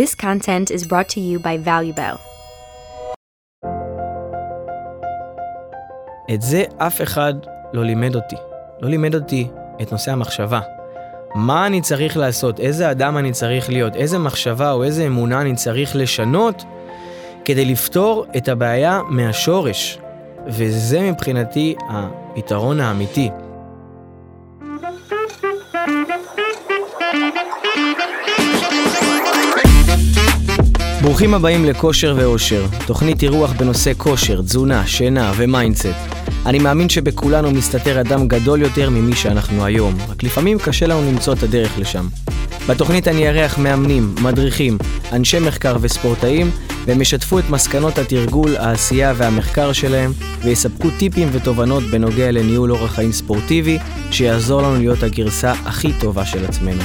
This content is brought to you by ValueBell. את זה אף אחד לא לימד אותי. לא לימד אותי את נושא המחשבה. מה אני צריך לעשות, איזה אדם אני צריך להיות, איזה מחשבה או איזה אמונה אני צריך לשנות כדי לפתור את הבעיה מהשורש. וזה מבחינתי הפתרון האמיתי. ברוכים הבאים לכושר ואושר, תוכנית אירוח בנושא כושר, תזונה, שינה ו mindset. אני מאמין שבכולנו מסתתר אדם גדול יותר ממי שאנחנו היום, רק לפעמים קשה לנו למצוא את הדרך לשם. בתוכנית אני אארח מאמנים, מדריכים, אנשי מחקר וספורטאים, והם ישתפו את מסקנות התרגול, העשייה והמחקר שלהם, ויספקו טיפים ותובנות בנוגע לניהול אורח חיים ספורטיבי, שיעזור לנו להיות הגרסה הכי טובה של עצמנו.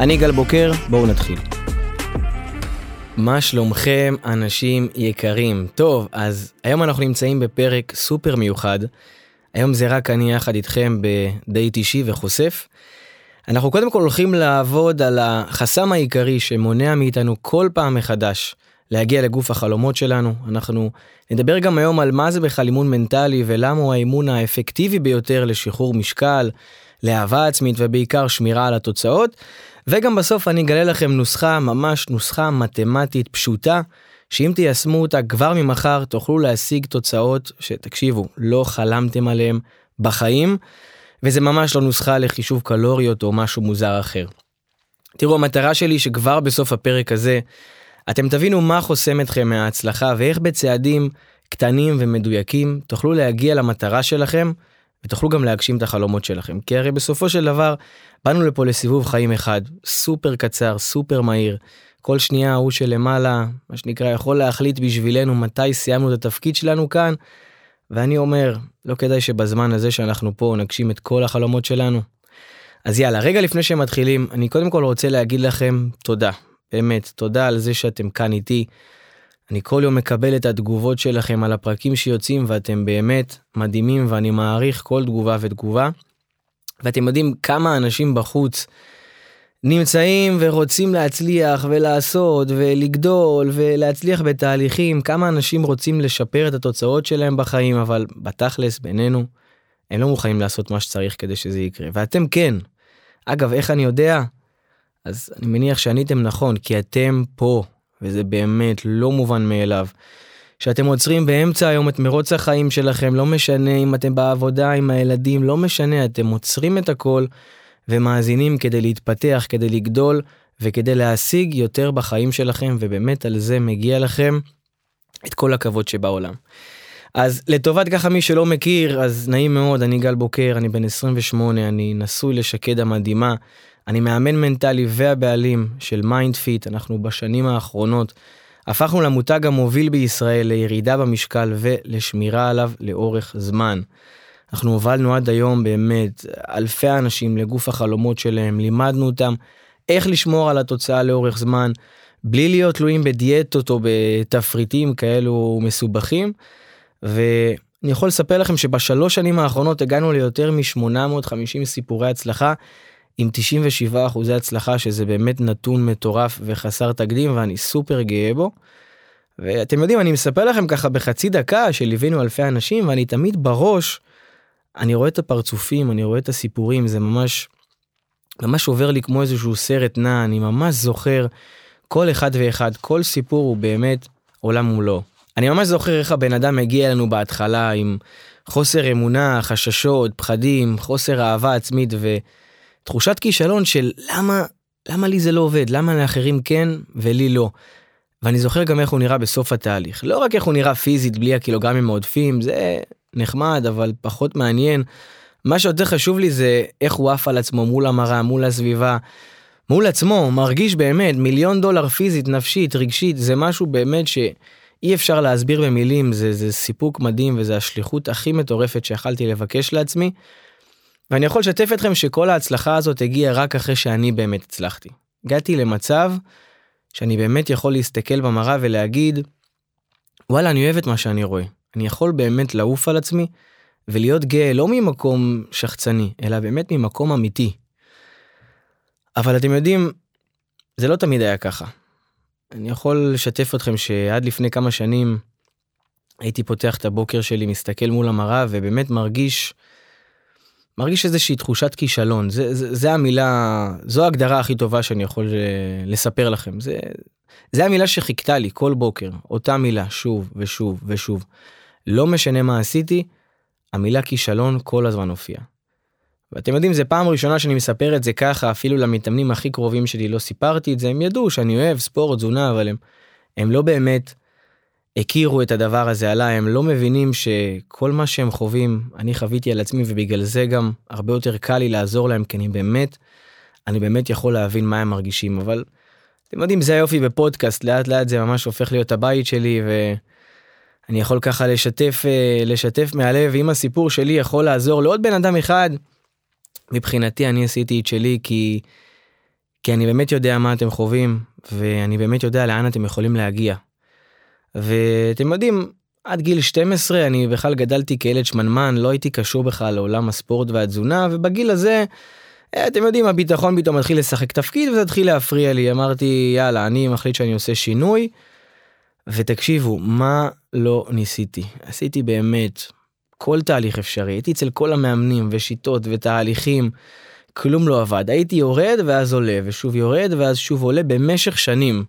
אני גל בוקר, בואו נתחיל. מה שלומכם אנשים יקרים? טוב, אז היום אנחנו נמצאים בפרק סופר מיוחד. היום זה רק אני יחד איתכם בדייט אישי וחושף. אנחנו קודם כל הולכים לעבוד על החסם העיקרי שמונע מאיתנו כל פעם מחדש להגיע לגוף החלומות שלנו. אנחנו נדבר גם היום על מה זה בכלל אימון מנטלי ולמה הוא האימון האפקטיבי ביותר לשחרור משקל, לאהבה עצמית ובעיקר שמירה על התוצאות. וגם בסוף אני אגלה לכם נוסחה, ממש נוסחה מתמטית פשוטה, שאם תיישמו אותה כבר ממחר תוכלו להשיג תוצאות שתקשיבו, לא חלמתם עליהם בחיים, וזה ממש לא נוסחה לחישוב קלוריות או משהו מוזר אחר. תראו, המטרה שלי שכבר בסוף הפרק הזה, אתם תבינו מה חוסם אתכם מההצלחה ואיך בצעדים קטנים ומדויקים תוכלו להגיע למטרה שלכם ותוכלו גם להגשים את החלומות שלכם. כי הרי בסופו של דבר באנו לפה לסיבוב חיים אחד, סופר קצר, סופר מהיר. כל שנייה ההוא שלמעלה, מה שנקרא, יכול להחליט בשבילנו מתי סיימנו את התפקיד שלנו כאן. ואני אומר, לא כדאי שבזמן הזה שאנחנו פה נגשים את כל החלומות שלנו. אז יאללה, רגע לפני שמתחילים, אני קודם כל רוצה להגיד לכם תודה. באמת, תודה על זה שאתם כאן איתי. אני כל יום מקבל את התגובות שלכם על הפרקים שיוצאים ואתם באמת מדהימים ואני מעריך כל תגובה ותגובה. ואתם יודעים כמה אנשים בחוץ נמצאים ורוצים להצליח ולעשות ולגדול ולהצליח בתהליכים, כמה אנשים רוצים לשפר את התוצאות שלהם בחיים, אבל בתכלס בינינו, הם לא מוכנים לעשות מה שצריך כדי שזה יקרה, ואתם כן. אגב, איך אני יודע? אז אני מניח שעניתם נכון, כי אתם פה, וזה באמת לא מובן מאליו. שאתם עוצרים באמצע היום את מרוץ החיים שלכם, לא משנה אם אתם בעבודה עם הילדים, לא משנה, אתם עוצרים את הכל ומאזינים כדי להתפתח, כדי לגדול וכדי להשיג יותר בחיים שלכם, ובאמת על זה מגיע לכם את כל הכבוד שבעולם. אז לטובת ככה מי שלא מכיר, אז נעים מאוד, אני גל בוקר, אני בן 28, אני נשוי לשקד המדהימה, אני מאמן מנטלי והבעלים של מיינד פיט, אנחנו בשנים האחרונות הפכנו למותג המוביל בישראל לירידה במשקל ולשמירה עליו לאורך זמן. אנחנו הובלנו עד היום באמת אלפי אנשים לגוף החלומות שלהם, לימדנו אותם איך לשמור על התוצאה לאורך זמן, בלי להיות תלויים בדיאטות או בתפריטים כאלו מסובכים. ואני יכול לספר לכם שבשלוש שנים האחרונות הגענו ליותר מ-850 סיפורי הצלחה, עם 97 אחוזי הצלחה שזה באמת נתון מטורף וחסר תקדים ואני סופר גאה בו. ואתם יודעים אני מספר לכם ככה בחצי דקה שליווינו אלפי אנשים ואני תמיד בראש אני רואה את הפרצופים אני רואה את הסיפורים זה ממש ממש עובר לי כמו איזשהו סרט נע אני ממש זוכר כל אחד ואחד כל סיפור הוא באמת עולם מולו. אני ממש זוכר איך הבן אדם הגיע אלינו בהתחלה עם חוסר אמונה חששות פחדים חוסר אהבה עצמית ו... תחושת כישלון של למה למה לי זה לא עובד למה לאחרים כן ולי לא. ואני זוכר גם איך הוא נראה בסוף התהליך לא רק איך הוא נראה פיזית בלי הקילוגרמים העודפים זה נחמד אבל פחות מעניין. מה שיותר חשוב לי זה איך הוא עף על עצמו מול המראה מול הסביבה. מול עצמו מרגיש באמת מיליון דולר פיזית נפשית רגשית זה משהו באמת שאי אפשר להסביר במילים זה זה סיפוק מדהים וזה השליחות הכי מטורפת שיכלתי לבקש לעצמי. ואני יכול לשתף אתכם שכל ההצלחה הזאת הגיעה רק אחרי שאני באמת הצלחתי. הגעתי למצב שאני באמת יכול להסתכל במראה ולהגיד, וואלה, אני אוהב את מה שאני רואה. אני יכול באמת לעוף על עצמי ולהיות גאה לא ממקום שחצני, אלא באמת ממקום אמיתי. אבל אתם יודעים, זה לא תמיד היה ככה. אני יכול לשתף אתכם שעד לפני כמה שנים הייתי פותח את הבוקר שלי, מסתכל מול המראה ובאמת מרגיש, מרגיש איזושהי תחושת כישלון. זה, זה, זה המילה, זו ההגדרה הכי טובה שאני יכול אה, לספר לכם. זה, זה המילה שחיכתה לי כל בוקר, אותה מילה, שוב ושוב ושוב. לא משנה מה עשיתי, המילה כישלון כל הזמן הופיעה. ואתם יודעים, זה פעם ראשונה שאני מספר את זה ככה, אפילו למתאמנים הכי קרובים שלי לא סיפרתי את זה, הם ידעו שאני אוהב ספורט, תזונה, אבל הם, הם לא באמת הכירו את הדבר הזה עליי, הם לא מבינים שכל מה שהם חווים, אני חוויתי על עצמי, ובגלל זה גם הרבה יותר קל לי לעזור להם, כי אני באמת, אני באמת יכול להבין מה הם מרגישים, אבל אתם יודעים, זה היופי בפודקאסט, לאט לאט זה ממש הופך להיות הבית שלי, ואני יכול ככה לשתף, אה, לשתף מהלב, אם הסיפור שלי יכול לעזור לעוד בן אדם אחד, מבחינתי אני עשיתי את שלי כי, כי אני באמת יודע מה אתם חווים ואני באמת יודע לאן אתם יכולים להגיע. ואתם יודעים, עד גיל 12 אני בכלל גדלתי כילד שמנמן, לא הייתי קשור בכלל לעולם הספורט והתזונה, ובגיל הזה, אה, אתם יודעים, הביטחון פתאום מתחיל לשחק תפקיד וזה התחיל להפריע לי. אמרתי, יאללה, אני מחליט שאני עושה שינוי. ותקשיבו, מה לא ניסיתי? עשיתי באמת כל תהליך אפשרי, הייתי אצל כל המאמנים ושיטות ותהליכים, כלום לא עבד. הייתי יורד ואז עולה, ושוב יורד ואז שוב עולה במשך שנים.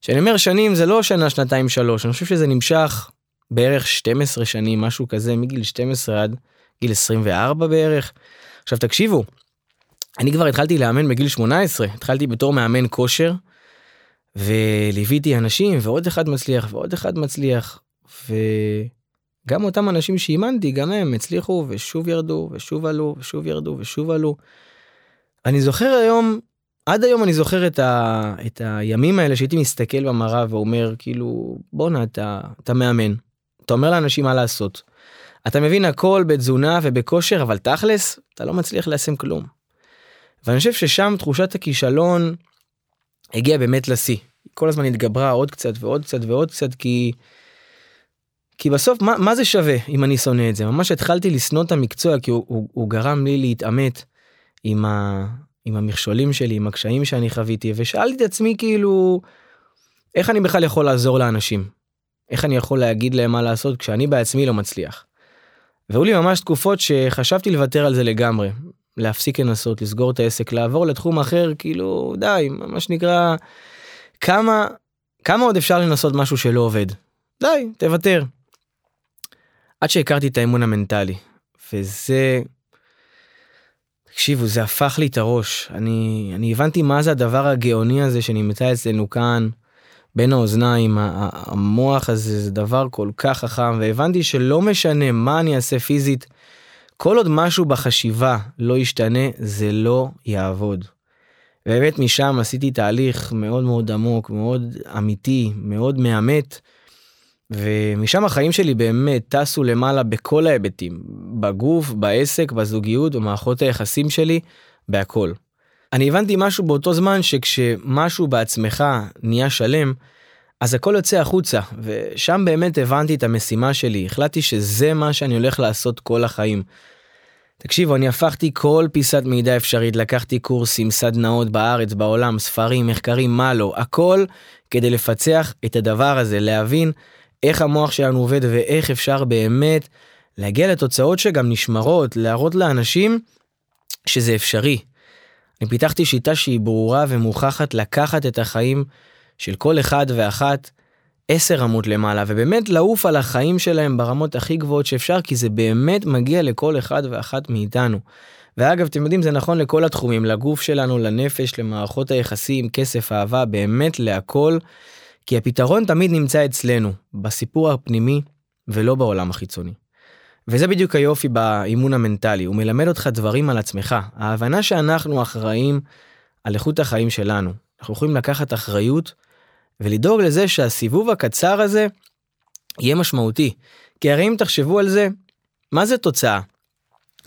כשאני אומר שנים זה לא שנה, שנתיים, שלוש, אני חושב שזה נמשך בערך 12 שנים, משהו כזה, מגיל 12 עד גיל 24 בערך. עכשיו תקשיבו, אני כבר התחלתי לאמן בגיל 18, התחלתי בתור מאמן כושר, וליוויתי אנשים, ועוד אחד מצליח, ועוד אחד מצליח, ו... גם אותם אנשים שאימנתי, גם הם הצליחו ושוב ירדו ושוב עלו ושוב ירדו ושוב עלו. אני זוכר היום, עד היום אני זוכר את, ה, את הימים האלה שהייתי מסתכל במראה ואומר כאילו בואנה אתה, אתה מאמן. אתה אומר לאנשים מה לעשות. אתה מבין הכל בתזונה ובכושר אבל תכלס אתה לא מצליח ליישם כלום. ואני חושב ששם תחושת הכישלון הגיעה באמת לשיא. כל הזמן התגברה עוד קצת ועוד קצת ועוד קצת כי כי בסוף מה, מה זה שווה אם אני שונא את זה ממש התחלתי לשנוא את המקצוע כי הוא, הוא, הוא גרם לי להתעמת עם, ה, עם המכשולים שלי עם הקשיים שאני חוויתי ושאלתי את עצמי כאילו איך אני בכלל יכול לעזור לאנשים? איך אני יכול להגיד להם מה לעשות כשאני בעצמי לא מצליח. והיו לי ממש תקופות שחשבתי לוותר על זה לגמרי להפסיק לנסות לסגור את העסק לעבור לתחום אחר כאילו די מה שנקרא כמה כמה עוד אפשר לנסות משהו שלא עובד? די תוותר. עד שהכרתי את האמון המנטלי וזה תקשיבו זה הפך לי את הראש אני אני הבנתי מה זה הדבר הגאוני הזה שנמצא אצלנו כאן בין האוזניים המוח הזה זה דבר כל כך חכם והבנתי שלא משנה מה אני אעשה פיזית כל עוד משהו בחשיבה לא ישתנה זה לא יעבוד. באמת משם עשיתי תהליך מאוד מאוד עמוק מאוד אמיתי מאוד מאמת. ומשם החיים שלי באמת טסו למעלה בכל ההיבטים, בגוף, בעסק, בזוגיות, במערכות היחסים שלי, בהכל. אני הבנתי משהו באותו זמן שכשמשהו בעצמך נהיה שלם, אז הכל יוצא החוצה, ושם באמת הבנתי את המשימה שלי, החלטתי שזה מה שאני הולך לעשות כל החיים. תקשיבו, אני הפכתי כל פיסת מידע אפשרית, לקחתי קורסים, סדנאות בארץ, בעולם, ספרים, מחקרים, מה לא, הכל כדי לפצח את הדבר הזה, להבין איך המוח שלנו עובד ואיך אפשר באמת להגיע לתוצאות שגם נשמרות, להראות לאנשים שזה אפשרי. אני פיתחתי שיטה שהיא ברורה ומוכחת לקחת את החיים של כל אחד ואחת עשר רמות למעלה ובאמת לעוף על החיים שלהם ברמות הכי גבוהות שאפשר כי זה באמת מגיע לכל אחד ואחת מאיתנו. ואגב אתם יודעים זה נכון לכל התחומים לגוף שלנו לנפש למערכות היחסים כסף אהבה באמת להכל כי הפתרון תמיד נמצא אצלנו, בסיפור הפנימי ולא בעולם החיצוני. וזה בדיוק היופי באימון המנטלי, הוא מלמד אותך דברים על עצמך. ההבנה שאנחנו אחראים על איכות החיים שלנו. אנחנו יכולים לקחת אחריות ולדאוג לזה שהסיבוב הקצר הזה יהיה משמעותי. כי הרי אם תחשבו על זה, מה זה תוצאה?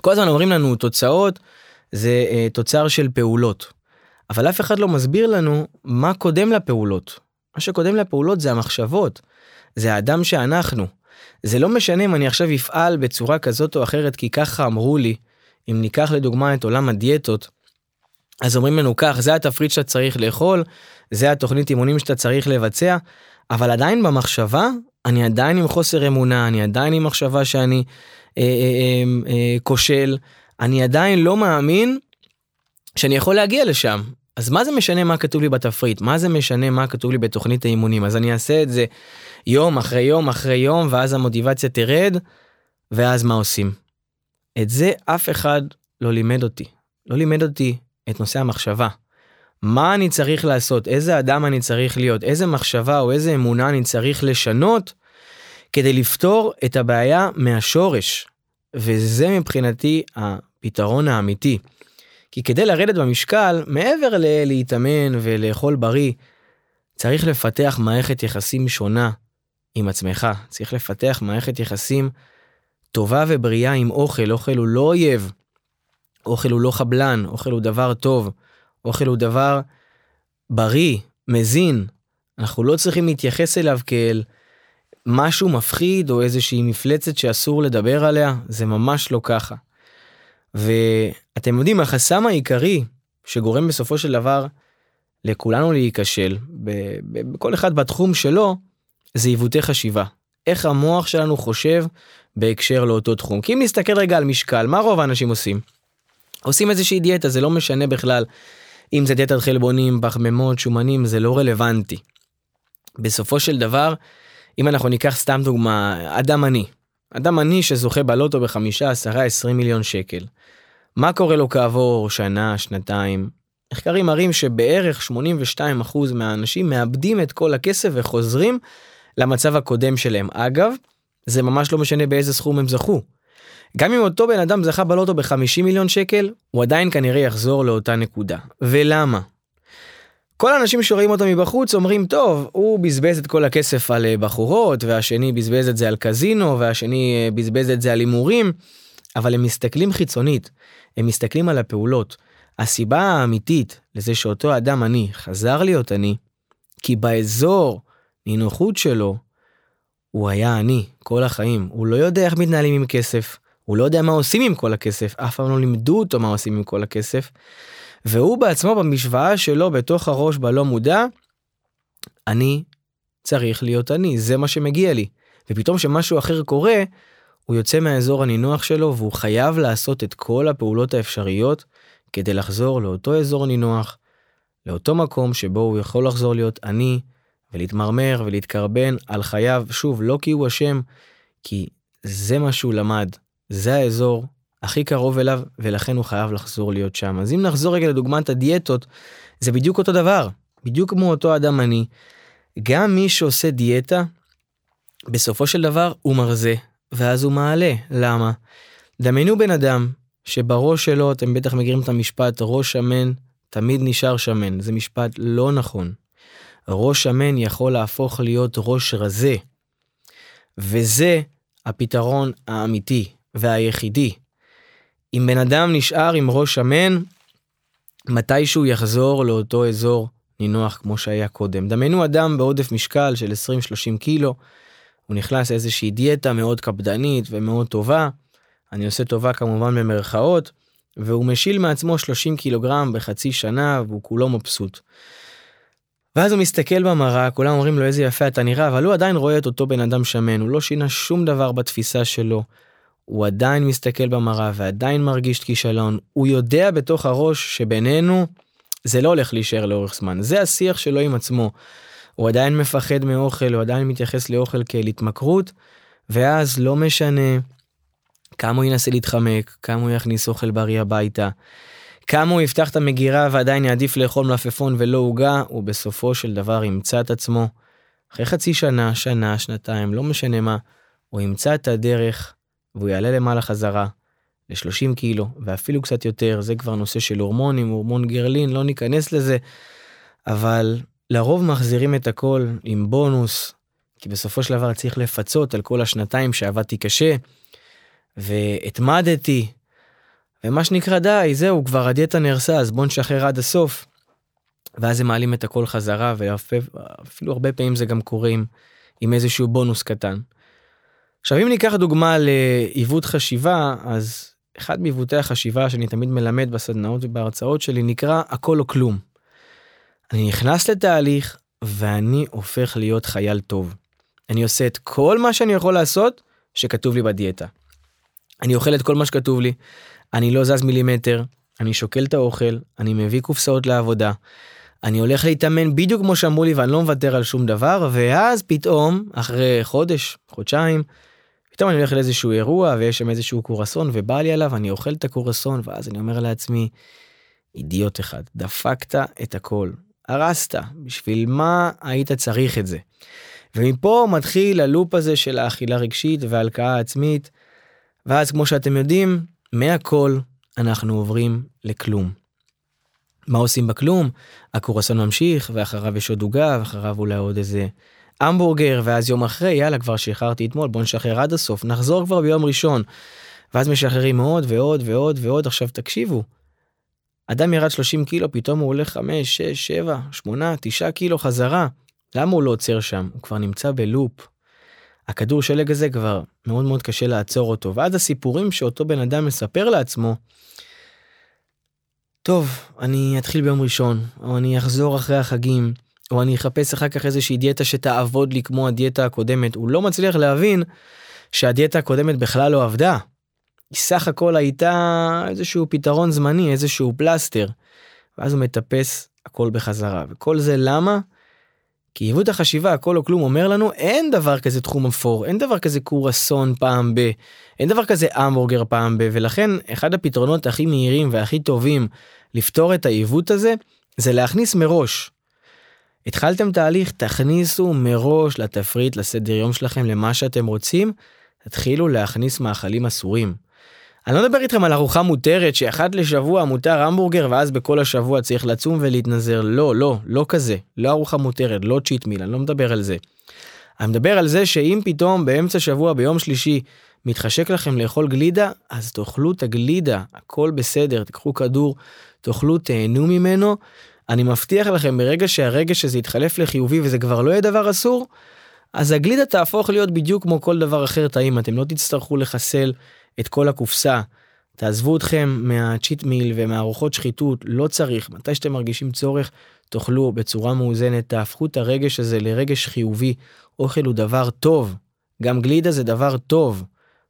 כל הזמן אומרים לנו תוצאות זה uh, תוצר של פעולות. אבל אף אחד לא מסביר לנו מה קודם לפעולות. מה שקודם לפעולות זה המחשבות, זה האדם שאנחנו. זה לא משנה אם אני עכשיו אפעל בצורה כזאת או אחרת כי ככה אמרו לי, אם ניקח לדוגמה את עולם הדיאטות, אז אומרים לנו כך, זה התפריט שאתה צריך לאכול, זה התוכנית אימונים שאתה צריך לבצע, אבל עדיין במחשבה, אני עדיין עם חוסר אמונה, אני עדיין עם מחשבה שאני אה, אה, אה, אה, כושל, אני עדיין לא מאמין שאני יכול להגיע לשם. אז מה זה משנה מה כתוב לי בתפריט? מה זה משנה מה כתוב לי בתוכנית האימונים? אז אני אעשה את זה יום אחרי יום אחרי יום, ואז המוטיבציה תרד, ואז מה עושים? את זה אף אחד לא לימד אותי. לא לימד אותי את נושא המחשבה. מה אני צריך לעשות? איזה אדם אני צריך להיות? איזה מחשבה או איזה אמונה אני צריך לשנות כדי לפתור את הבעיה מהשורש? וזה מבחינתי הפתרון האמיתי. כי כדי לרדת במשקל, מעבר ללהתאמן ולאכול בריא, צריך לפתח מערכת יחסים שונה עם עצמך. צריך לפתח מערכת יחסים טובה ובריאה עם אוכל. אוכל הוא לא אויב. אוכל הוא לא חבלן, אוכל הוא דבר טוב. אוכל הוא דבר בריא, מזין. אנחנו לא צריכים להתייחס אליו כאל משהו מפחיד או איזושהי מפלצת שאסור לדבר עליה, זה ממש לא ככה. ואתם יודעים, החסם העיקרי שגורם בסופו של דבר לכולנו להיכשל, בכל אחד בתחום שלו, זה עיוותי חשיבה. איך המוח שלנו חושב בהקשר לאותו תחום. כי אם נסתכל רגע על משקל, מה רוב האנשים עושים? עושים איזושהי דיאטה, זה לא משנה בכלל אם זה דיאטת חלבונים, פחמימות, שומנים, זה לא רלוונטי. בסופו של דבר, אם אנחנו ניקח סתם דוגמה, אדם עני, אדם עני שזוכה בלוטו בחמישה, עשרה, עשרים מיליון שקל. מה קורה לו כעבור שנה, שנתיים? מחקרים מראים שבערך 82% מהאנשים מאבדים את כל הכסף וחוזרים למצב הקודם שלהם. אגב, זה ממש לא משנה באיזה סכום הם זכו. גם אם אותו בן אדם זכה בלוטו ב-50 מיליון שקל, הוא עדיין כנראה יחזור לאותה נקודה. ולמה? כל האנשים שרואים אותו מבחוץ אומרים, טוב, הוא בזבז את כל הכסף על אה, בחורות, והשני בזבז את זה על קזינו, והשני אה, בזבז את זה על הימורים, אבל הם מסתכלים חיצונית, הם מסתכלים על הפעולות. הסיבה האמיתית לזה שאותו אדם עני חזר להיות עני, כי באזור נינוחות שלו, הוא היה עני כל החיים, הוא לא יודע איך מתנהלים עם כסף, הוא לא יודע מה עושים עם כל הכסף, אף פעם לא לימדו אותו מה עושים עם כל הכסף. והוא בעצמו במשוואה שלו בתוך הראש בלא מודע, אני צריך להיות אני, זה מה שמגיע לי. ופתאום שמשהו אחר קורה, הוא יוצא מהאזור הנינוח שלו והוא חייב לעשות את כל הפעולות האפשריות כדי לחזור לאותו אזור נינוח, לאותו מקום שבו הוא יכול לחזור להיות אני ולהתמרמר ולהתקרבן על חייו, שוב, לא כי הוא אשם, כי זה מה שהוא למד, זה האזור הכי קרוב אליו, ולכן הוא חייב לחזור להיות שם. אז אם נחזור רגע לדוגמת הדיאטות, זה בדיוק אותו דבר, בדיוק כמו אותו אדם עני. גם מי שעושה דיאטה, בסופו של דבר הוא מרזה, ואז הוא מעלה. למה? דמיינו בן אדם שבראש שלו, אתם בטח מכירים את המשפט, ראש שמן תמיד נשאר שמן. זה משפט לא נכון. ראש שמן יכול להפוך להיות ראש רזה. וזה הפתרון האמיתי והיחידי. אם בן אדם נשאר עם ראש שמן, מתישהו יחזור לאותו אזור נינוח כמו שהיה קודם. דמיינו אדם בעודף משקל של 20-30 קילו, הוא נכנס לאיזושהי דיאטה מאוד קפדנית ומאוד טובה, אני עושה טובה כמובן במרכאות, והוא משיל מעצמו 30 קילוגרם בחצי שנה והוא כולו מבסוט. ואז הוא מסתכל במראה, כולם אומרים לו איזה יפה אתה נראה, אבל הוא עדיין רואה את אותו בן אדם שמן, הוא לא שינה שום דבר בתפיסה שלו. הוא עדיין מסתכל במראה ועדיין מרגיש כישלון, הוא יודע בתוך הראש שבינינו זה לא הולך להישאר לאורך זמן, זה השיח שלו עם עצמו. הוא עדיין מפחד מאוכל, הוא עדיין מתייחס לאוכל כאל התמכרות, ואז לא משנה כמה הוא ינסה להתחמק, כמה הוא יכניס אוכל בריא הביתה, כמה הוא יפתח את המגירה ועדיין יעדיף לאכול מלפפון ולא עוגה, הוא בסופו של דבר ימצא את עצמו. אחרי חצי שנה, שנה, שנתיים, לא משנה מה, הוא ימצא את הדרך והוא יעלה למעלה חזרה ל-30 קילו ואפילו קצת יותר, זה כבר נושא של הורמונים, הורמון גרלין, לא ניכנס לזה, אבל לרוב מחזירים את הכל עם בונוס, כי בסופו של דבר צריך לפצות על כל השנתיים שעבדתי קשה, והתמדתי, ומה שנקרא די, זהו, כבר הדיאטה נהרסה, אז בוא נשחרר עד הסוף. ואז הם מעלים את הכל חזרה, ואפילו הרבה פעמים זה גם קורה עם, עם איזשהו בונוס קטן. עכשיו אם ניקח דוגמה לעיוות חשיבה אז אחד מעיוותי החשיבה שאני תמיד מלמד בסדנאות ובהרצאות שלי נקרא הכל או כלום. אני נכנס לתהליך ואני הופך להיות חייל טוב. אני עושה את כל מה שאני יכול לעשות שכתוב לי בדיאטה. אני אוכל את כל מה שכתוב לי, אני לא זז מילימטר, אני שוקל את האוכל, אני מביא קופסאות לעבודה, אני הולך להתאמן בדיוק כמו שאמרו לי ואני לא מוותר על שום דבר, ואז פתאום, אחרי חודש, חודשיים, פתאום אני הולך לאיזשהו אירוע ויש שם איזשהו קורסון ובא לי עליו, אני אוכל את הקורסון ואז אני אומר לעצמי, אידיוט אחד, דפקת את הכל, הרסת, בשביל מה היית צריך את זה? ומפה מתחיל הלופ הזה של האכילה רגשית וההלקאה העצמית, ואז כמו שאתם יודעים, מהכל אנחנו עוברים לכלום. מה עושים בכלום? הקורסון ממשיך, ואחריו יש עוד עוגה, ואחריו אולי עוד איזה המבורגר, ואז יום אחרי, יאללה, כבר שחררתי אתמול, בוא נשחרר עד הסוף, נחזור כבר ביום ראשון. ואז משחררים עוד ועוד ועוד ועוד. עכשיו תקשיבו, אדם ירד 30 קילו, פתאום הוא הולך 5, 6, 7, 8, 9 קילו חזרה. למה הוא לא עוצר שם? הוא כבר נמצא בלופ. הכדור שלג הזה כבר מאוד מאוד קשה לעצור אותו, ואז הסיפורים שאותו בן אדם מספר לעצמו, טוב, אני אתחיל ביום ראשון, או אני אחזור אחרי החגים, או אני אחפש אחר כך איזושהי דיאטה שתעבוד לי כמו הדיאטה הקודמת. הוא לא מצליח להבין שהדיאטה הקודמת בכלל לא עבדה. היא סך הכל הייתה איזשהו פתרון זמני, איזשהו פלסטר. ואז הוא מטפס הכל בחזרה. וכל זה למה? כי עיוות החשיבה הכל או כלום אומר לנו אין דבר כזה תחום אפור אין דבר כזה קורסון פעם ב אין דבר כזה המבורגר פעם ב ולכן אחד הפתרונות הכי מהירים והכי טובים לפתור את העיוות הזה זה להכניס מראש. התחלתם תהליך תכניסו מראש לתפריט לסדר יום שלכם למה שאתם רוצים תתחילו להכניס מאכלים אסורים. אני לא מדבר איתכם על ארוחה מותרת שאחת לשבוע מותר המבורגר ואז בכל השבוע צריך לצום ולהתנזר לא לא לא כזה לא ארוחה מותרת לא צ'יט מיל אני לא מדבר על זה. אני מדבר על זה שאם פתאום באמצע שבוע ביום שלישי מתחשק לכם לאכול גלידה אז תאכלו את הגלידה הכל בסדר תקחו כדור תאכלו תהנו ממנו. אני מבטיח לכם ברגע שהרגש הזה יתחלף לחיובי וזה כבר לא יהיה דבר אסור אז הגלידה תהפוך להיות בדיוק כמו כל דבר אחר טעים אתם לא תצטרכו לחסל את כל הקופסה. תעזבו אתכם מהצ'יט מיל ומהארוחות שחיתות, לא צריך, מתי שאתם מרגישים צורך, תאכלו בצורה מאוזנת, תהפכו את הרגש הזה לרגש חיובי. אוכל הוא דבר טוב, גם גלידה זה דבר טוב.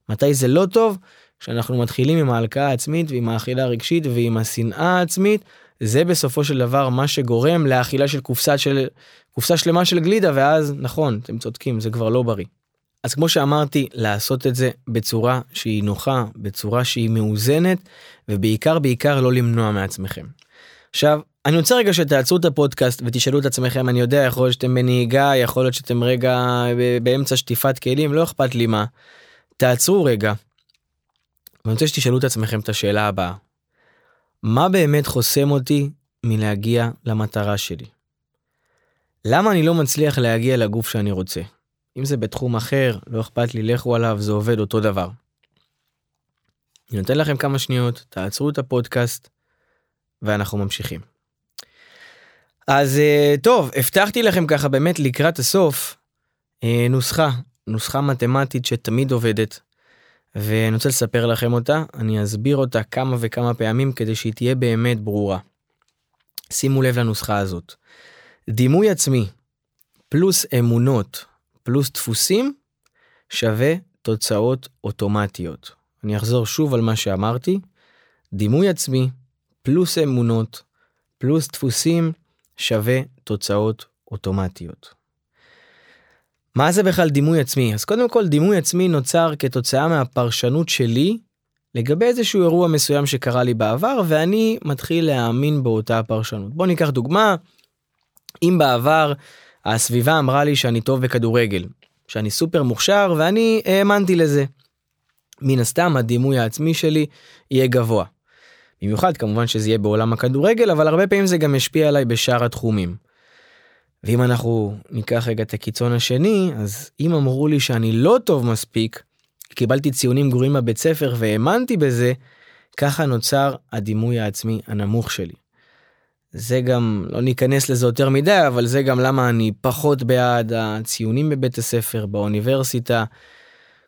מתי זה לא טוב? כשאנחנו מתחילים עם ההלקאה העצמית ועם האכילה הרגשית ועם השנאה העצמית, זה בסופו של דבר מה שגורם לאכילה של קופסה של קופסה שלמה של גלידה ואז נכון אתם צודקים זה כבר לא בריא. אז כמו שאמרתי, לעשות את זה בצורה שהיא נוחה, בצורה שהיא מאוזנת, ובעיקר בעיקר לא למנוע מעצמכם. עכשיו, אני רוצה רגע שתעצרו את הפודקאסט ותשאלו את עצמכם, אני יודע, יכול להיות שאתם בנהיגה, יכול להיות שאתם רגע באמצע שטיפת כלים, לא אכפת לי מה. תעצרו רגע. ואני רוצה שתשאלו את עצמכם את השאלה הבאה. מה באמת חוסם אותי מלהגיע למטרה שלי? למה אני לא מצליח להגיע לגוף שאני רוצה? אם זה בתחום אחר, לא אכפת לי, לכו עליו, זה עובד אותו דבר. אני נותן לכם כמה שניות, תעצרו את הפודקאסט, ואנחנו ממשיכים. אז אה, טוב, הבטחתי לכם ככה באמת לקראת הסוף אה, נוסחה, נוסחה מתמטית שתמיד עובדת, ואני רוצה לספר לכם אותה, אני אסביר אותה כמה וכמה פעמים כדי שהיא תהיה באמת ברורה. שימו לב לנוסחה הזאת. דימוי עצמי פלוס אמונות פלוס דפוסים שווה תוצאות אוטומטיות. אני אחזור שוב על מה שאמרתי, דימוי עצמי פלוס אמונות פלוס דפוסים שווה תוצאות אוטומטיות. מה זה בכלל דימוי עצמי? אז קודם כל דימוי עצמי נוצר כתוצאה מהפרשנות שלי לגבי איזשהו אירוע מסוים שקרה לי בעבר ואני מתחיל להאמין באותה הפרשנות. בוא ניקח דוגמה, אם בעבר הסביבה אמרה לי שאני טוב בכדורגל, שאני סופר מוכשר ואני האמנתי לזה. מן הסתם הדימוי העצמי שלי יהיה גבוה. במיוחד כמובן שזה יהיה בעולם הכדורגל אבל הרבה פעמים זה גם ישפיע עליי בשאר התחומים. ואם אנחנו ניקח רגע את הקיצון השני אז אם אמרו לי שאני לא טוב מספיק קיבלתי ציונים גרועים בבית ספר והאמנתי בזה ככה נוצר הדימוי העצמי הנמוך שלי. זה גם לא ניכנס לזה יותר מדי אבל זה גם למה אני פחות בעד הציונים בבית הספר באוניברסיטה.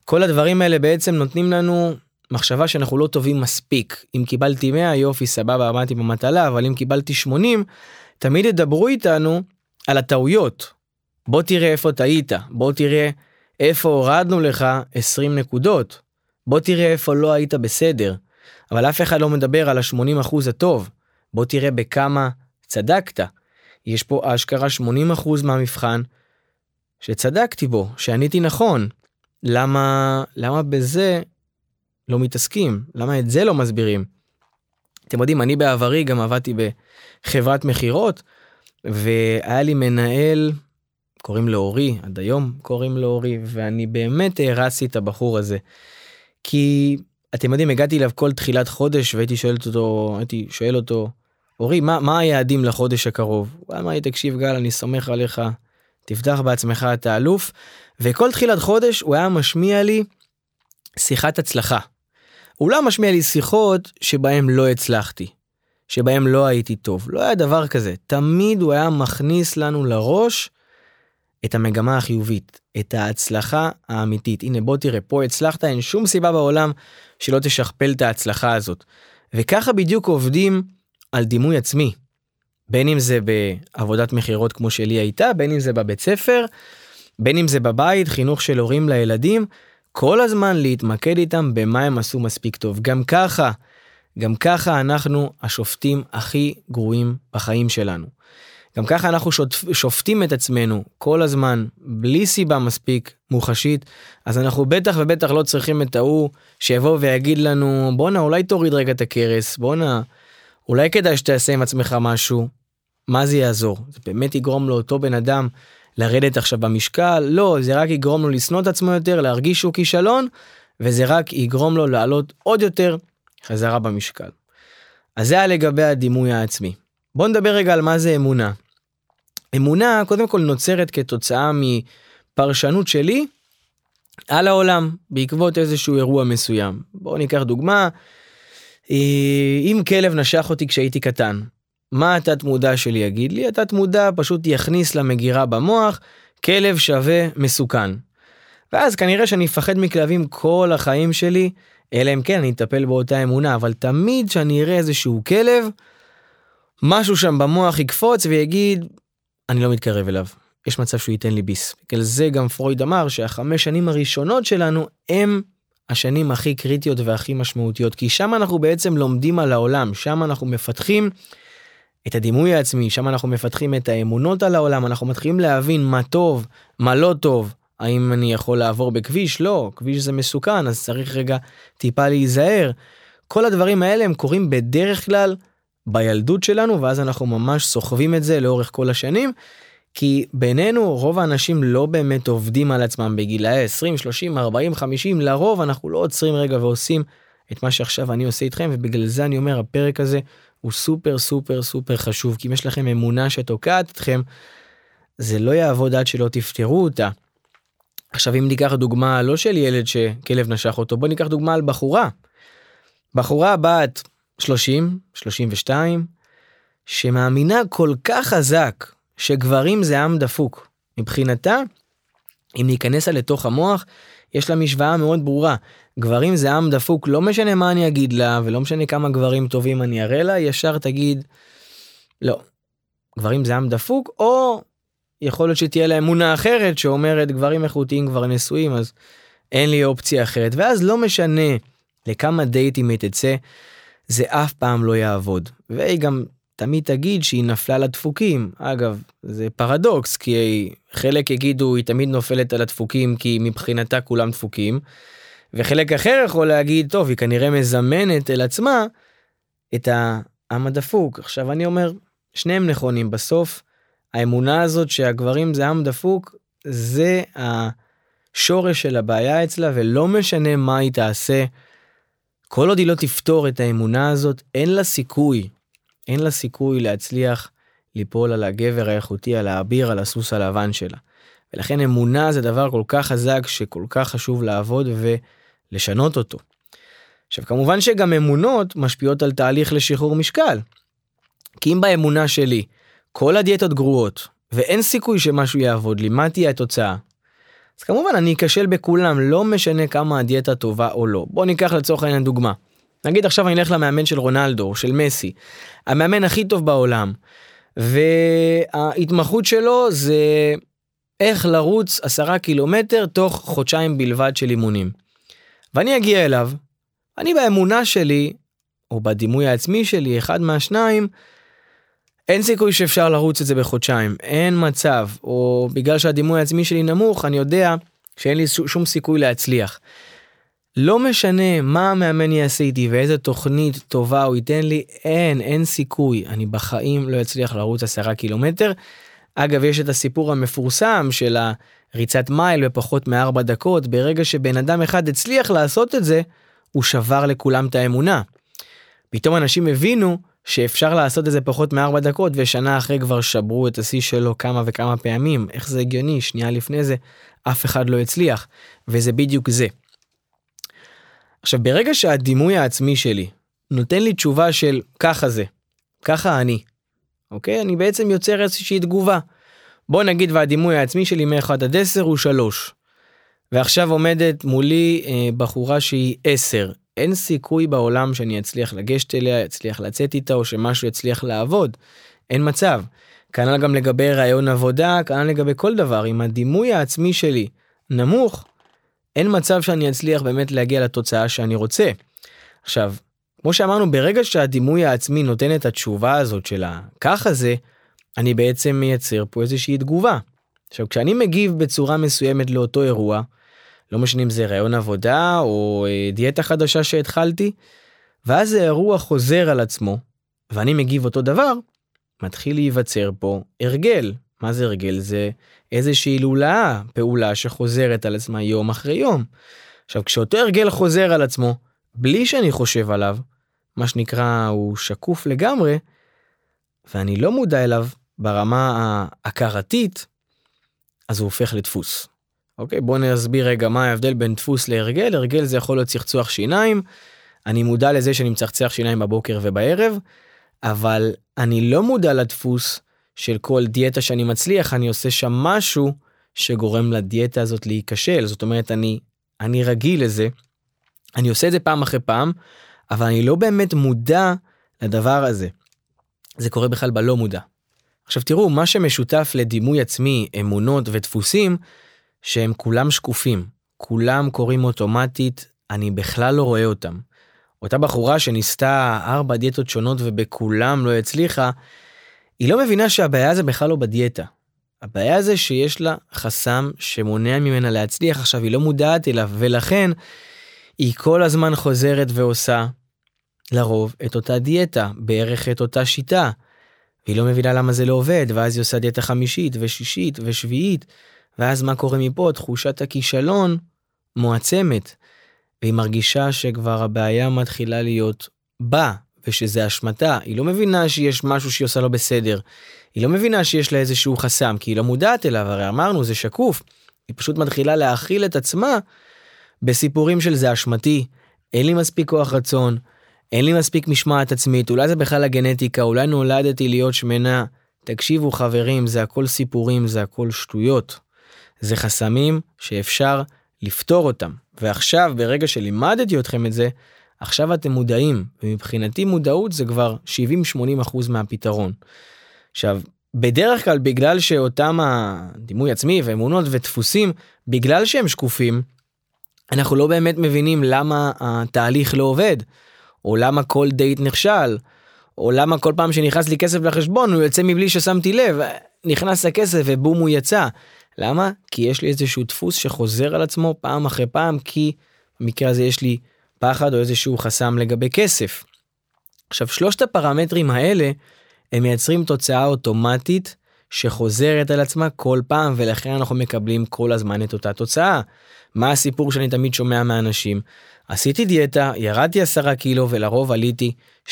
כל הדברים האלה בעצם נותנים לנו מחשבה שאנחנו לא טובים מספיק. אם קיבלתי 100 יופי סבבה עמדתי במטלה אבל אם קיבלתי 80 תמיד ידברו איתנו על הטעויות. בוא תראה איפה טעית בוא תראה איפה הורדנו לך 20 נקודות. בוא תראה איפה לא היית בסדר. אבל אף אחד לא מדבר על ה-80% הטוב. בוא תראה בכמה צדקת. יש פה אשכרה 80% מהמבחן שצדקתי בו, שעניתי נכון. למה, למה בזה לא מתעסקים? למה את זה לא מסבירים? אתם יודעים, אני בעברי גם עבדתי בחברת מכירות, והיה לי מנהל, קוראים לו אורי, עד היום קוראים לו אורי, ואני באמת הערצתי את הבחור הזה. כי אתם יודעים, הגעתי אליו כל תחילת חודש והייתי שואל אותו, הייתי שואל אותו, אורי, מה, מה היעדים לחודש הקרוב? הוא אמר לי, תקשיב גל, אני סומך עליך, תפתח בעצמך את האלוף. וכל תחילת חודש הוא היה משמיע לי שיחת הצלחה. הוא לא משמיע לי שיחות שבהם לא הצלחתי, שבהם לא הייתי טוב, לא היה דבר כזה. תמיד הוא היה מכניס לנו לראש את המגמה החיובית, את ההצלחה האמיתית. הנה בוא תראה, פה הצלחת, אין שום סיבה בעולם שלא תשכפל את ההצלחה הזאת. וככה בדיוק עובדים על דימוי עצמי. בין אם זה בעבודת מכירות כמו שלי הייתה, בין אם זה בבית ספר, בין אם זה בבית, חינוך של הורים לילדים, כל הזמן להתמקד איתם במה הם עשו מספיק טוב. גם ככה, גם ככה אנחנו השופטים הכי גרועים בחיים שלנו. גם ככה אנחנו שופטים את עצמנו כל הזמן בלי סיבה מספיק מוחשית, אז אנחנו בטח ובטח לא צריכים את ההוא שיבוא ויגיד לנו בואנה אולי תוריד רגע את הכרס, בואנה אולי כדאי שתעשה עם עצמך משהו. מה זה יעזור? זה באמת יגרום לאותו בן אדם לרדת עכשיו במשקל? לא, זה רק יגרום לו לשנוא את עצמו יותר, להרגיש שהוא כישלון, וזה רק יגרום לו לעלות עוד יותר חזרה במשקל. אז זה היה לגבי הדימוי העצמי. בוא נדבר רגע על מה זה אמונה. אמונה קודם כל נוצרת כתוצאה מפרשנות שלי על העולם בעקבות איזשהו אירוע מסוים. בואו ניקח דוגמה, אה, אם כלב נשך אותי כשהייתי קטן, מה התת מודע שלי יגיד לי? התת מודע פשוט יכניס למגירה במוח, כלב שווה מסוכן. ואז כנראה שאני אפחד מכלבים כל החיים שלי, אלא אם כן אני אטפל באותה אמונה, אבל תמיד שאני אראה איזשהו כלב, משהו שם במוח יקפוץ ויגיד, אני לא מתקרב אליו. יש מצב שהוא ייתן לי ביס. בגלל זה גם פרויד אמר שהחמש שנים הראשונות שלנו הם השנים הכי קריטיות והכי משמעותיות, כי שם אנחנו בעצם לומדים על העולם, שם אנחנו מפתחים את הדימוי העצמי, שם אנחנו מפתחים את האמונות על העולם, אנחנו מתחילים להבין מה טוב, מה לא טוב, האם אני יכול לעבור בכביש? לא, כביש זה מסוכן, אז צריך רגע טיפה להיזהר. כל הדברים האלה הם קורים בדרך כלל בילדות שלנו, ואז אנחנו ממש סוחבים את זה לאורך כל השנים. כי בינינו רוב האנשים לא באמת עובדים על עצמם בגילאי 20, 30, 40, 50, לרוב אנחנו לא עוצרים רגע ועושים את מה שעכשיו אני עושה איתכם, ובגלל זה אני אומר הפרק הזה הוא סופר סופר סופר חשוב, כי אם יש לכם אמונה שתוקעת אתכם, זה לא יעבוד עד שלא תפתרו אותה. עכשיו אם ניקח דוגמה לא של ילד שכלב נשך אותו, בוא ניקח דוגמה על בחורה. בחורה בת 30, 32, שמאמינה כל כך חזק שגברים זה עם דפוק. מבחינתה, אם ניכנס לתוך המוח, יש לה משוואה מאוד ברורה. גברים זה עם דפוק, לא משנה מה אני אגיד לה, ולא משנה כמה גברים טובים אני אראה לה, ישר תגיד, לא. גברים זה עם דפוק, או יכול להיות שתהיה לה אמונה אחרת שאומרת גברים איכותיים כבר נשואים, אז אין לי אופציה אחרת. ואז לא משנה לכמה דייטים היא תצא, זה אף פעם לא יעבוד. והיא גם תמיד תגיד שהיא נפלה לדפוקים. אגב, זה פרדוקס, כי חלק יגידו היא תמיד נופלת על הדפוקים כי מבחינתה כולם דפוקים, וחלק אחר יכול להגיד, טוב, היא כנראה מזמנת אל עצמה את העם הדפוק. עכשיו אני אומר, שניהם נכונים, בסוף האמונה הזאת שהגברים זה עם דפוק, זה השורש של הבעיה אצלה, ולא משנה מה היא תעשה, כל עוד היא לא תפתור את האמונה הזאת, אין לה סיכוי אין לה סיכוי להצליח ליפול על הגבר האיכותי, על האביר, על הסוס הלבן שלה. ולכן אמונה זה דבר כל כך חזק שכל כך חשוב לעבוד ולשנות אותו. עכשיו כמובן שגם אמונות משפיעות על תהליך לשחרור משקל. כי אם באמונה שלי כל הדיאטות גרועות ואין סיכוי שמשהו יעבוד לי, מה תהיה התוצאה? אז כמובן אני אכשל בכולם, לא משנה כמה הדיאטה טובה או לא. בוא ניקח לצורך העניין דוגמה. נגיד עכשיו אני אלך למאמן של רונלדו, של מסי, המאמן הכי טוב בעולם, וההתמחות שלו זה איך לרוץ עשרה קילומטר תוך חודשיים בלבד של אימונים. ואני אגיע אליו, אני באמונה שלי, או בדימוי העצמי שלי, אחד מהשניים, אין סיכוי שאפשר לרוץ את זה בחודשיים, אין מצב, או בגלל שהדימוי העצמי שלי נמוך, אני יודע שאין לי שום סיכוי להצליח. לא משנה מה המאמן יעשה איתי ואיזה תוכנית טובה הוא ייתן לי, אין, אין סיכוי. אני בחיים לא אצליח לרוץ עשרה קילומטר. אגב, יש את הסיפור המפורסם של הריצת מייל בפחות מארבע דקות, ברגע שבן אדם אחד הצליח לעשות את זה, הוא שבר לכולם את האמונה. פתאום אנשים הבינו שאפשר לעשות את זה פחות מארבע דקות ושנה אחרי כבר שברו את השיא שלו כמה וכמה פעמים איך זה הגיוני שנייה לפני זה אף אחד לא הצליח וזה בדיוק זה. עכשיו ברגע שהדימוי העצמי שלי נותן לי תשובה של ככה זה ככה אני אוקיי אני בעצם יוצר איזושהי תגובה. בוא נגיד והדימוי העצמי שלי מ-1 עד 10 הוא 3. ועכשיו עומדת מולי אה, בחורה שהיא 10 אין סיכוי בעולם שאני אצליח לגשת אליה, אצליח לצאת איתה או שמשהו יצליח לעבוד. אין מצב. כנ"ל גם לגבי רעיון עבודה, כנ"ל לגבי כל דבר. אם הדימוי העצמי שלי נמוך, אין מצב שאני אצליח באמת להגיע לתוצאה שאני רוצה. עכשיו, כמו שאמרנו, ברגע שהדימוי העצמי נותן את התשובה הזאת של הככה זה, אני בעצם מייצר פה איזושהי תגובה. עכשיו, כשאני מגיב בצורה מסוימת לאותו אירוע, לא משנה אם זה רעיון עבודה או אה, דיאטה חדשה שהתחלתי, ואז האירוע חוזר על עצמו, ואני מגיב אותו דבר, מתחיל להיווצר פה הרגל. מה זה הרגל? זה איזושהי לולאה, פעולה שחוזרת על עצמה יום אחרי יום. עכשיו, כשאותו הרגל חוזר על עצמו, בלי שאני חושב עליו, מה שנקרא, הוא שקוף לגמרי, ואני לא מודע אליו ברמה ההכרתית, אז הוא הופך לדפוס. אוקיי בוא נסביר רגע מה ההבדל בין דפוס להרגל הרגל זה יכול להיות צחצוח שיניים. אני מודע לזה שאני מצחצח שיניים בבוקר ובערב אבל אני לא מודע לדפוס של כל דיאטה שאני מצליח אני עושה שם משהו שגורם לדיאטה הזאת להיכשל זאת אומרת אני אני רגיל לזה. אני עושה את זה פעם אחרי פעם אבל אני לא באמת מודע לדבר הזה. זה קורה בכלל בלא מודע. עכשיו תראו מה שמשותף לדימוי עצמי אמונות ודפוסים שהם כולם שקופים, כולם קורים אוטומטית, אני בכלל לא רואה אותם. אותה בחורה שניסתה ארבע דיאטות שונות ובכולם לא הצליחה, היא לא מבינה שהבעיה זה בכלל לא בדיאטה. הבעיה זה שיש לה חסם שמונע ממנה להצליח, עכשיו היא לא מודעת אליו, ולכן היא כל הזמן חוזרת ועושה, לרוב, את אותה דיאטה, בערך את אותה שיטה. והיא לא מבינה למה זה לא עובד, ואז היא עושה דיאטה חמישית ושישית ושביעית, ואז מה קורה מפה? תחושת הכישלון מועצמת, והיא מרגישה שכבר הבעיה מתחילה להיות בה, ושזה אשמתה. היא לא מבינה שיש משהו שהיא עושה לא בסדר. היא לא מבינה שיש לה איזשהו חסם, כי היא לא מודעת אליו, הרי אמרנו, זה שקוף. היא פשוט מתחילה להכיל את עצמה בסיפורים של זה אשמתי, אין לי מספיק כוח רצון, אין לי מספיק משמעת עצמית, אולי זה בכלל הגנטיקה, אולי נולדתי להיות שמנה. תקשיבו חברים, זה הכל סיפורים, זה הכל שטויות. זה חסמים שאפשר לפתור אותם. ועכשיו, ברגע שלימדתי אתכם את זה, עכשיו אתם מודעים, ומבחינתי מודעות זה כבר 70-80% מהפתרון. עכשיו, בדרך כלל בגלל שאותם הדימוי עצמי ואמונות ודפוסים, בגלל שהם שקופים, אנחנו לא באמת מבינים למה התהליך לא עובד, או למה כל דייט נכשל, או למה כל פעם שנכנס לי כסף לחשבון הוא יוצא מבלי ששמתי לב, נכנס הכסף ובום הוא יצא. למה? כי יש לי איזשהו דפוס שחוזר על עצמו פעם אחרי פעם, כי במקרה הזה יש לי פחד או איזשהו חסם לגבי כסף. עכשיו שלושת הפרמטרים האלה הם מייצרים תוצאה אוטומטית שחוזרת על עצמה כל פעם ולכן אנחנו מקבלים כל הזמן את אותה תוצאה. מה הסיפור שאני תמיד שומע מאנשים? עשיתי דיאטה, ירדתי עשרה קילו ולרוב עליתי 12-13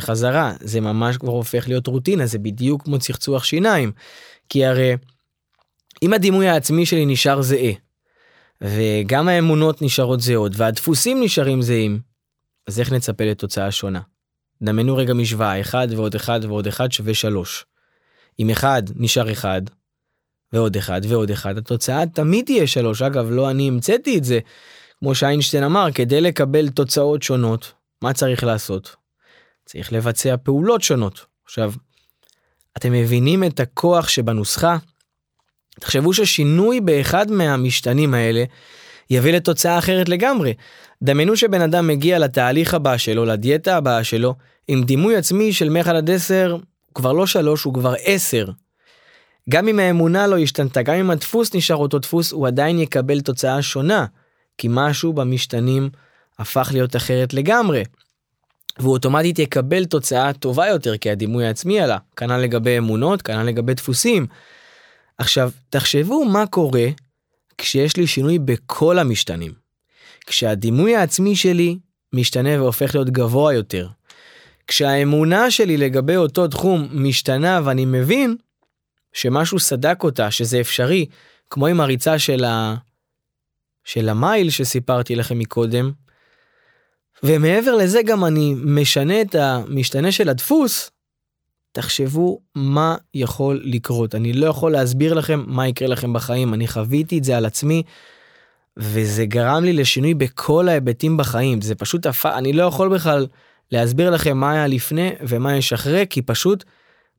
חזרה. זה ממש כבר הופך להיות רוטינה, זה בדיוק כמו צחצוח שיניים. כי הרי אם הדימוי העצמי שלי נשאר זהה, וגם האמונות נשארות זהות, והדפוסים נשארים זהים, אז איך נצפה לתוצאה שונה? דמיינו רגע משוואה, 1 ועוד 1 ועוד 1 שווה 3. אם 1 נשאר 1, ועוד אחד ועוד אחד, התוצאה תמיד תהיה שלוש. אגב, לא אני המצאתי את זה, כמו שאיינשטיין אמר, כדי לקבל תוצאות שונות, מה צריך לעשות? צריך לבצע פעולות שונות. עכשיו, אתם מבינים את הכוח שבנוסחה? תחשבו ששינוי באחד מהמשתנים האלה יביא לתוצאה אחרת לגמרי. דמיינו שבן אדם מגיע לתהליך הבא שלו, לדיאטה הבאה שלו, עם דימוי עצמי של מ-1 עד 10, הוא כבר לא 3, הוא כבר 10. גם אם האמונה לא השתנתה, גם אם הדפוס נשאר אותו דפוס, הוא עדיין יקבל תוצאה שונה, כי משהו במשתנים הפך להיות אחרת לגמרי. והוא אוטומטית יקבל תוצאה טובה יותר, כי הדימוי העצמי עלה. כנ"ל לגבי אמונות, כנ"ל לגבי דפוסים. עכשיו, תחשבו מה קורה כשיש לי שינוי בכל המשתנים. כשהדימוי העצמי שלי משתנה והופך להיות גבוה יותר. כשהאמונה שלי לגבי אותו תחום משתנה ואני מבין שמשהו סדק אותה, שזה אפשרי, כמו עם הריצה של, ה... של המייל שסיפרתי לכם מקודם, ומעבר לזה גם אני משנה את המשתנה של הדפוס, תחשבו מה יכול לקרות. אני לא יכול להסביר לכם מה יקרה לכם בחיים, אני חוויתי את זה על עצמי, וזה גרם לי לשינוי בכל ההיבטים בחיים. זה פשוט, הפ... אני לא יכול בכלל להסביר לכם מה היה לפני ומה יש אחרי, כי פשוט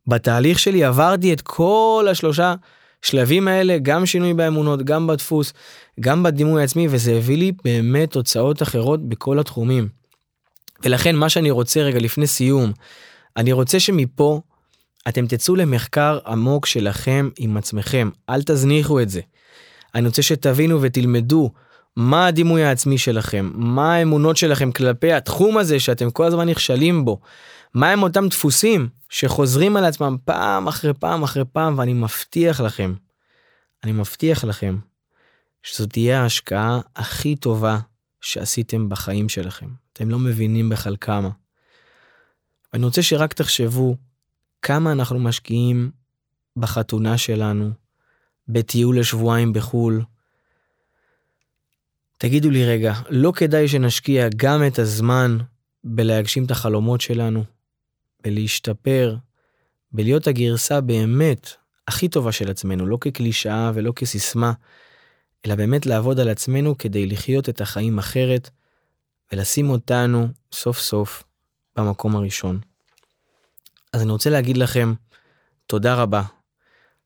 בתהליך שלי עברתי את כל השלושה שלבים האלה, גם שינוי באמונות, גם בדפוס, גם בדימוי העצמי, וזה הביא לי באמת תוצאות אחרות בכל התחומים. ולכן מה שאני רוצה רגע לפני סיום, אני רוצה שמפה אתם תצאו למחקר עמוק שלכם עם עצמכם, אל תזניחו את זה. אני רוצה שתבינו ותלמדו מה הדימוי העצמי שלכם, מה האמונות שלכם כלפי התחום הזה שאתם כל הזמן נכשלים בו, מה הם אותם דפוסים שחוזרים על עצמם פעם אחרי פעם אחרי פעם, ואני מבטיח לכם, אני מבטיח לכם, שזאת תהיה ההשקעה הכי טובה שעשיתם בחיים שלכם. אתם לא מבינים בכלל כמה. אני רוצה שרק תחשבו כמה אנחנו משקיעים בחתונה שלנו, בטיול לשבועיים בחו"ל. תגידו לי רגע, לא כדאי שנשקיע גם את הזמן בלהגשים את החלומות שלנו, בלהשתפר, בלהיות הגרסה באמת הכי טובה של עצמנו, לא כקלישאה ולא כסיסמה, אלא באמת לעבוד על עצמנו כדי לחיות את החיים אחרת ולשים אותנו סוף סוף במקום הראשון. אז אני רוצה להגיד לכם תודה רבה.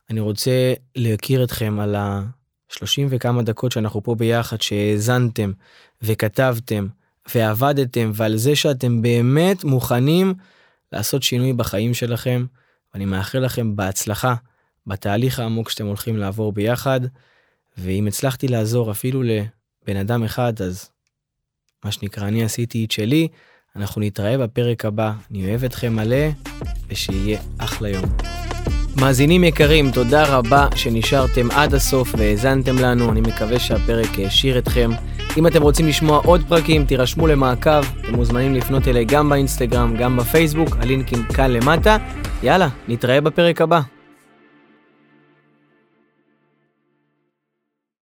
אני רוצה להכיר אתכם על השלושים וכמה דקות שאנחנו פה ביחד, שהאזנתם וכתבתם ועבדתם ועל זה שאתם באמת מוכנים לעשות שינוי בחיים שלכם. ואני מאחל לכם בהצלחה בתהליך העמוק שאתם הולכים לעבור ביחד. ואם הצלחתי לעזור אפילו לבן אדם אחד, אז מה שנקרא, אני עשיתי את שלי. אנחנו נתראה בפרק הבא. אני אוהב אתכם מלא, ושיהיה אחלה יום. מאזינים יקרים, תודה רבה שנשארתם עד הסוף והאזנתם לנו, אני מקווה שהפרק העשיר אתכם. אם אתם רוצים לשמוע עוד פרקים, תירשמו למעקב, אתם מוזמנים לפנות אליי גם באינסטגרם, גם בפייסבוק, הלינקים כאן למטה. יאללה, נתראה בפרק הבא.